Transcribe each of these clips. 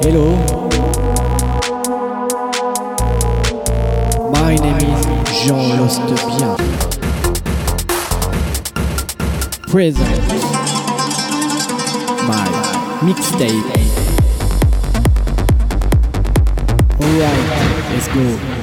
Hello. My name is Jean Lostebien. Present. My mixtape. Alright, let's go.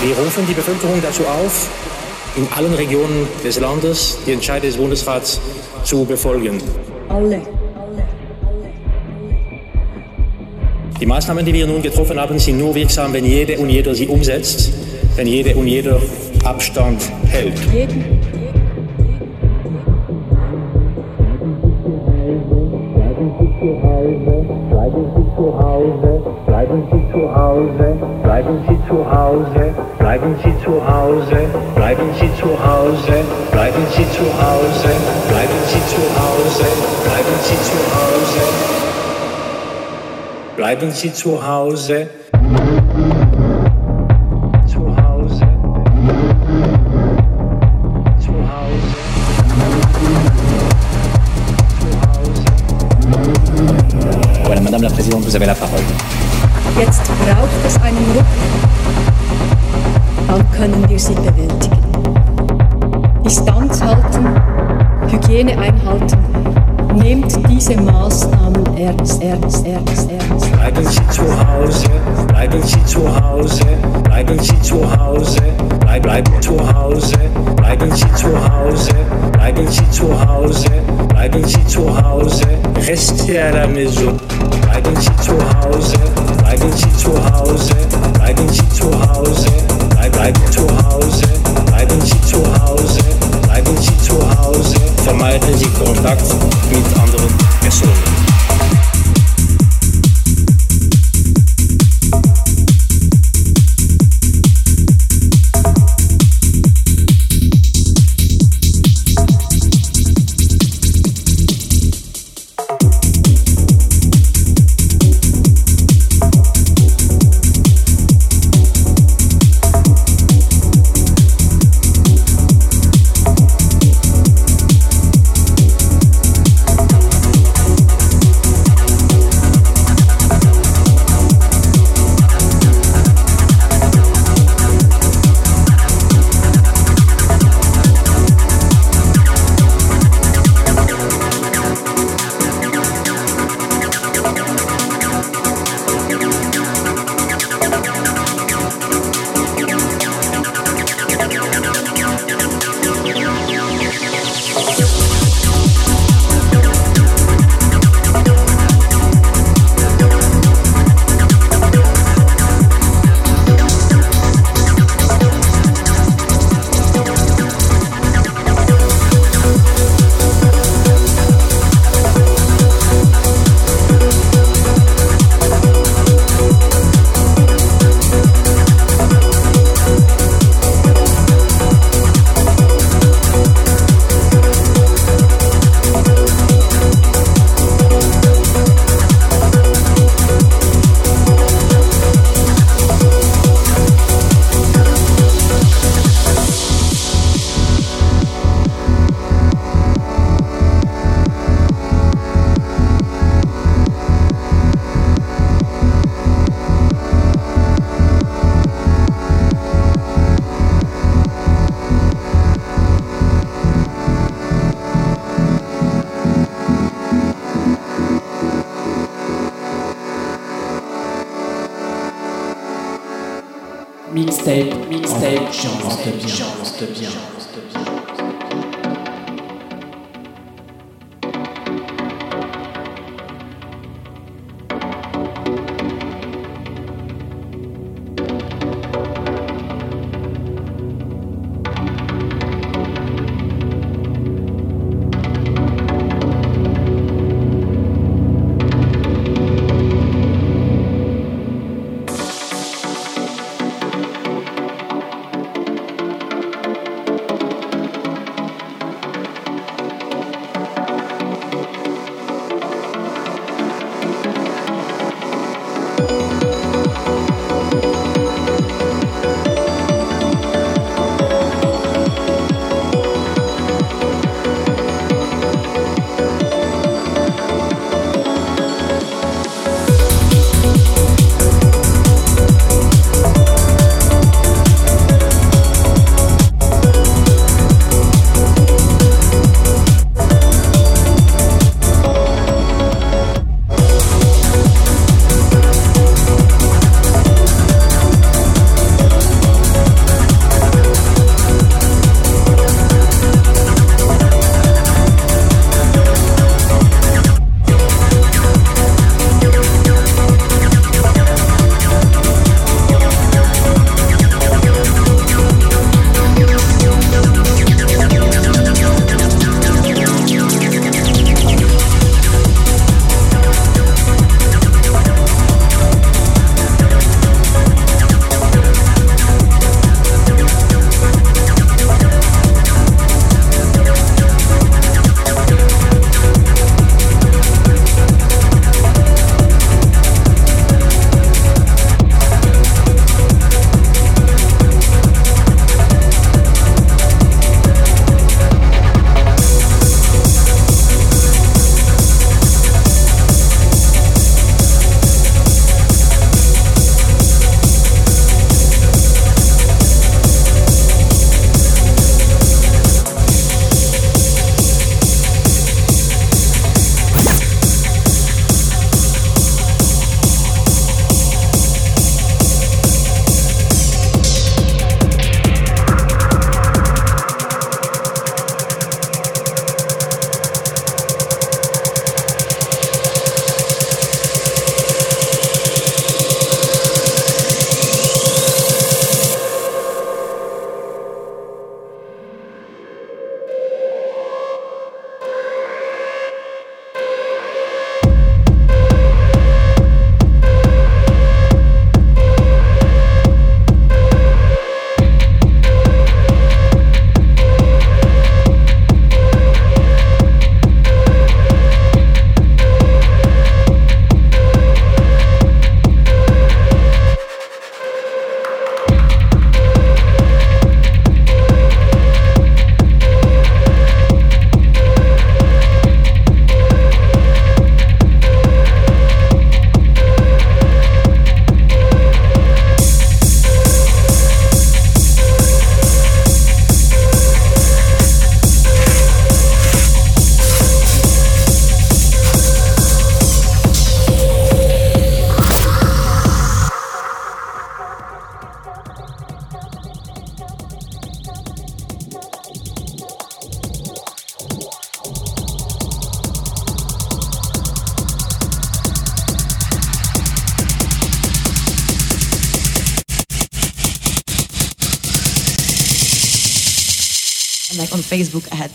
Wir rufen die Bevölkerung dazu auf, in allen Regionen des Landes die Entscheide des Bundesrats zu befolgen. Alle. Die Maßnahmen, die wir nun getroffen haben, sind nur wirksam, wenn jede und jeder sie umsetzt, wenn jede und jeder Abstand hält. Jeden. Hause, bleiben Sie zu Hause, bleiben Sie zu Hause. Zu Hause. Zu Hause. Voilà, Madame la Présidente, vous avez la parole. Jetzt braucht es einen Ruck. Dann können wir sie bewältigen. Distanz halten, Hygiene einhalten. Bleiben Sie zu Hause, bleiben Sie zu Hause, bleiben Sie zu Hause, bleib, bleib zu Hause, bleiben Sie zu Hause, bleiben Sie zu Hause, bleiben Sie zu Hause, restez à la. Bleiben Sie zu Hause, bleiben Sie zu Hause, bleiben Sie zu Hause, bleib, bleib zu Hause, bleiben Sie zu Hause, bleiben Sie zu Hause, vermeiden Sie Kontakt mit anderen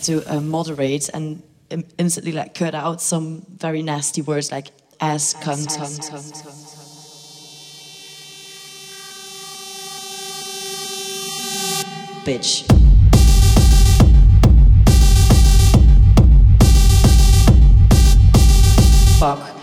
to uh, moderate and instantly like cut out some very nasty words like ass, cunt, cunt, cunt, cunt. bitch. Fuck.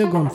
Second.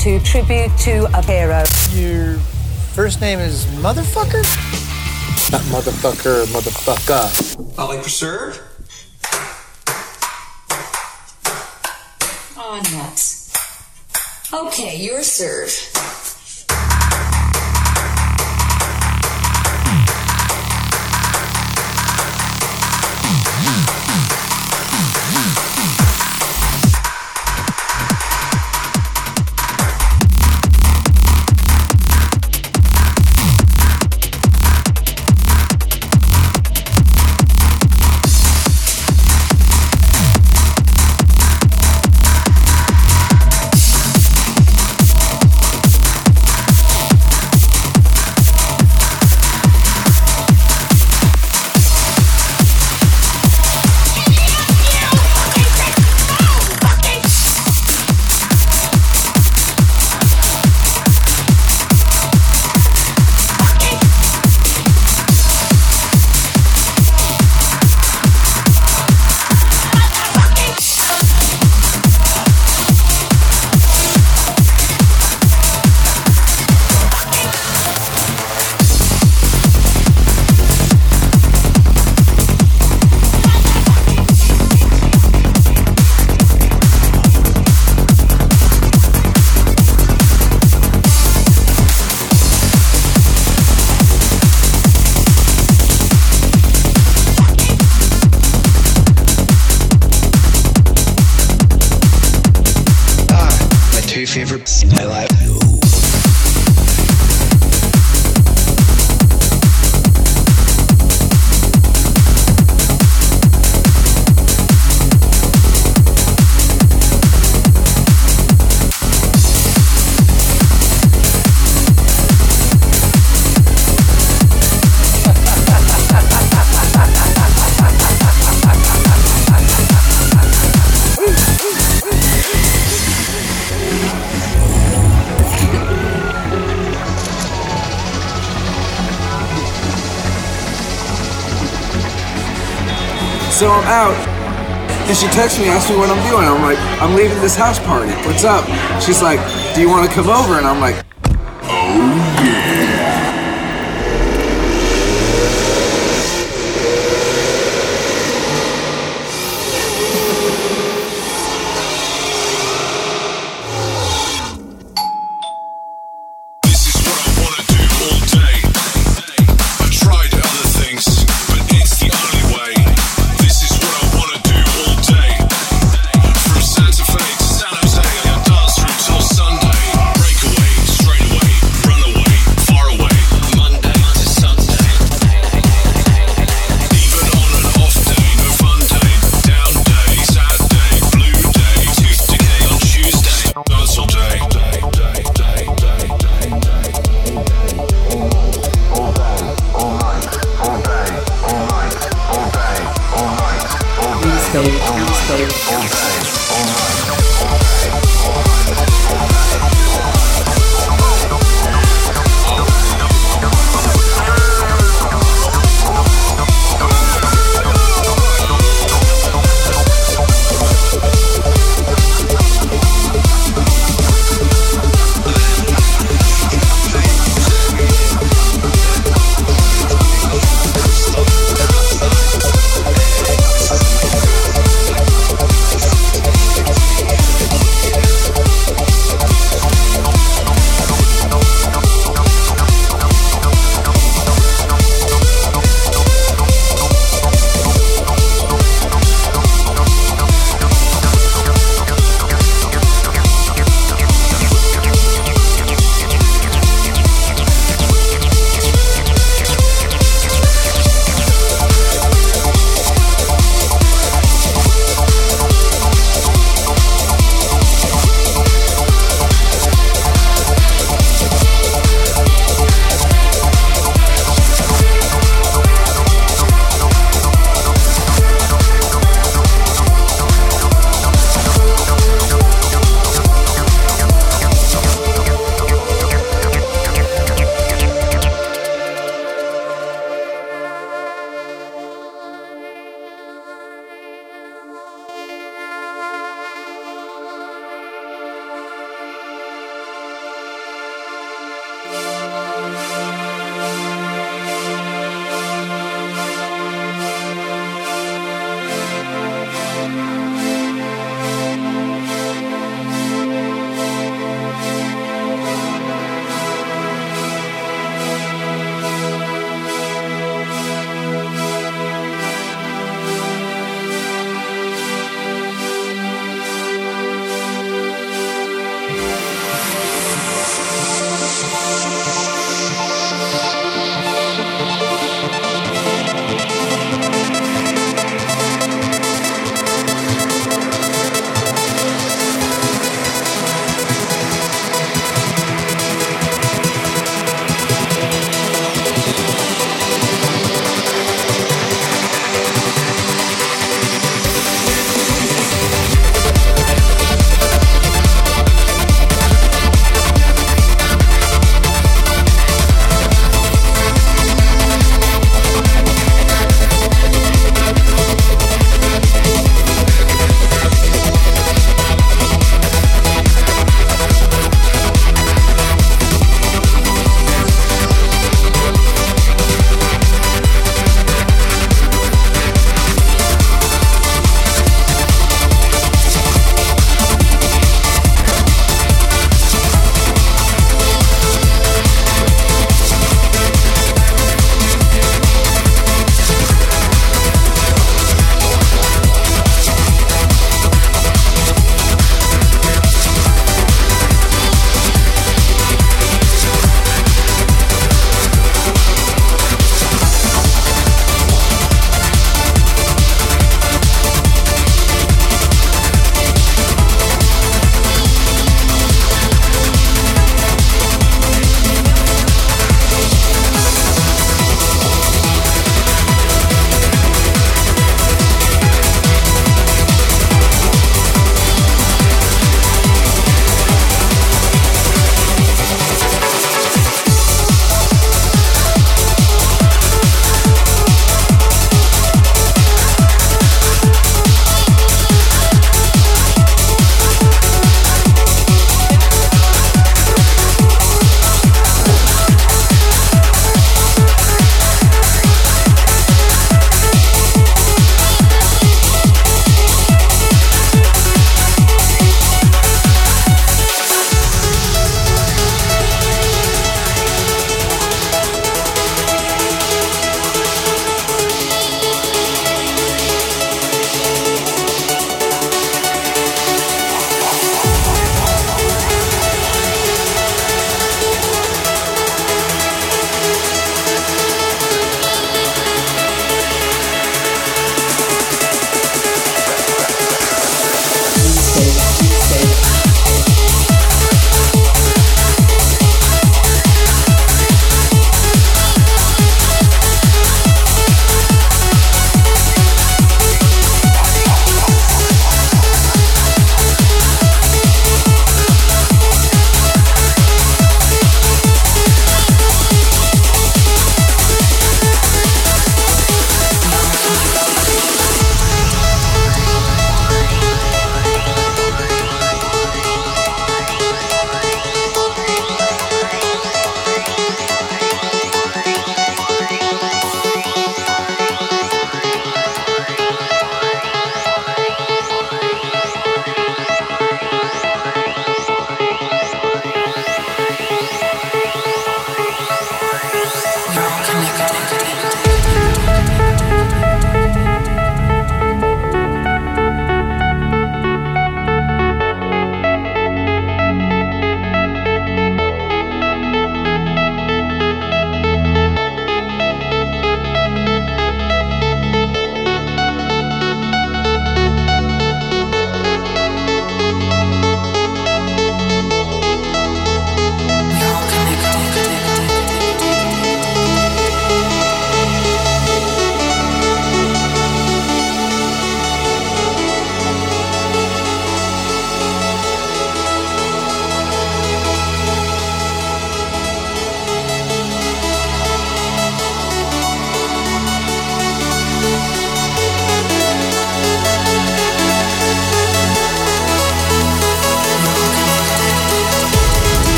to tribute to a hero. Your first name is Motherfucker? Not Motherfucker, Motherfucker. I like serve? Oh, nuts. Okay, your serve. she texts me, asks me what I'm doing. I'm like, I'm leaving this house party. What's up? She's like, Do you want to come over? And I'm like,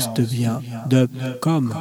Charles devient Dub comme.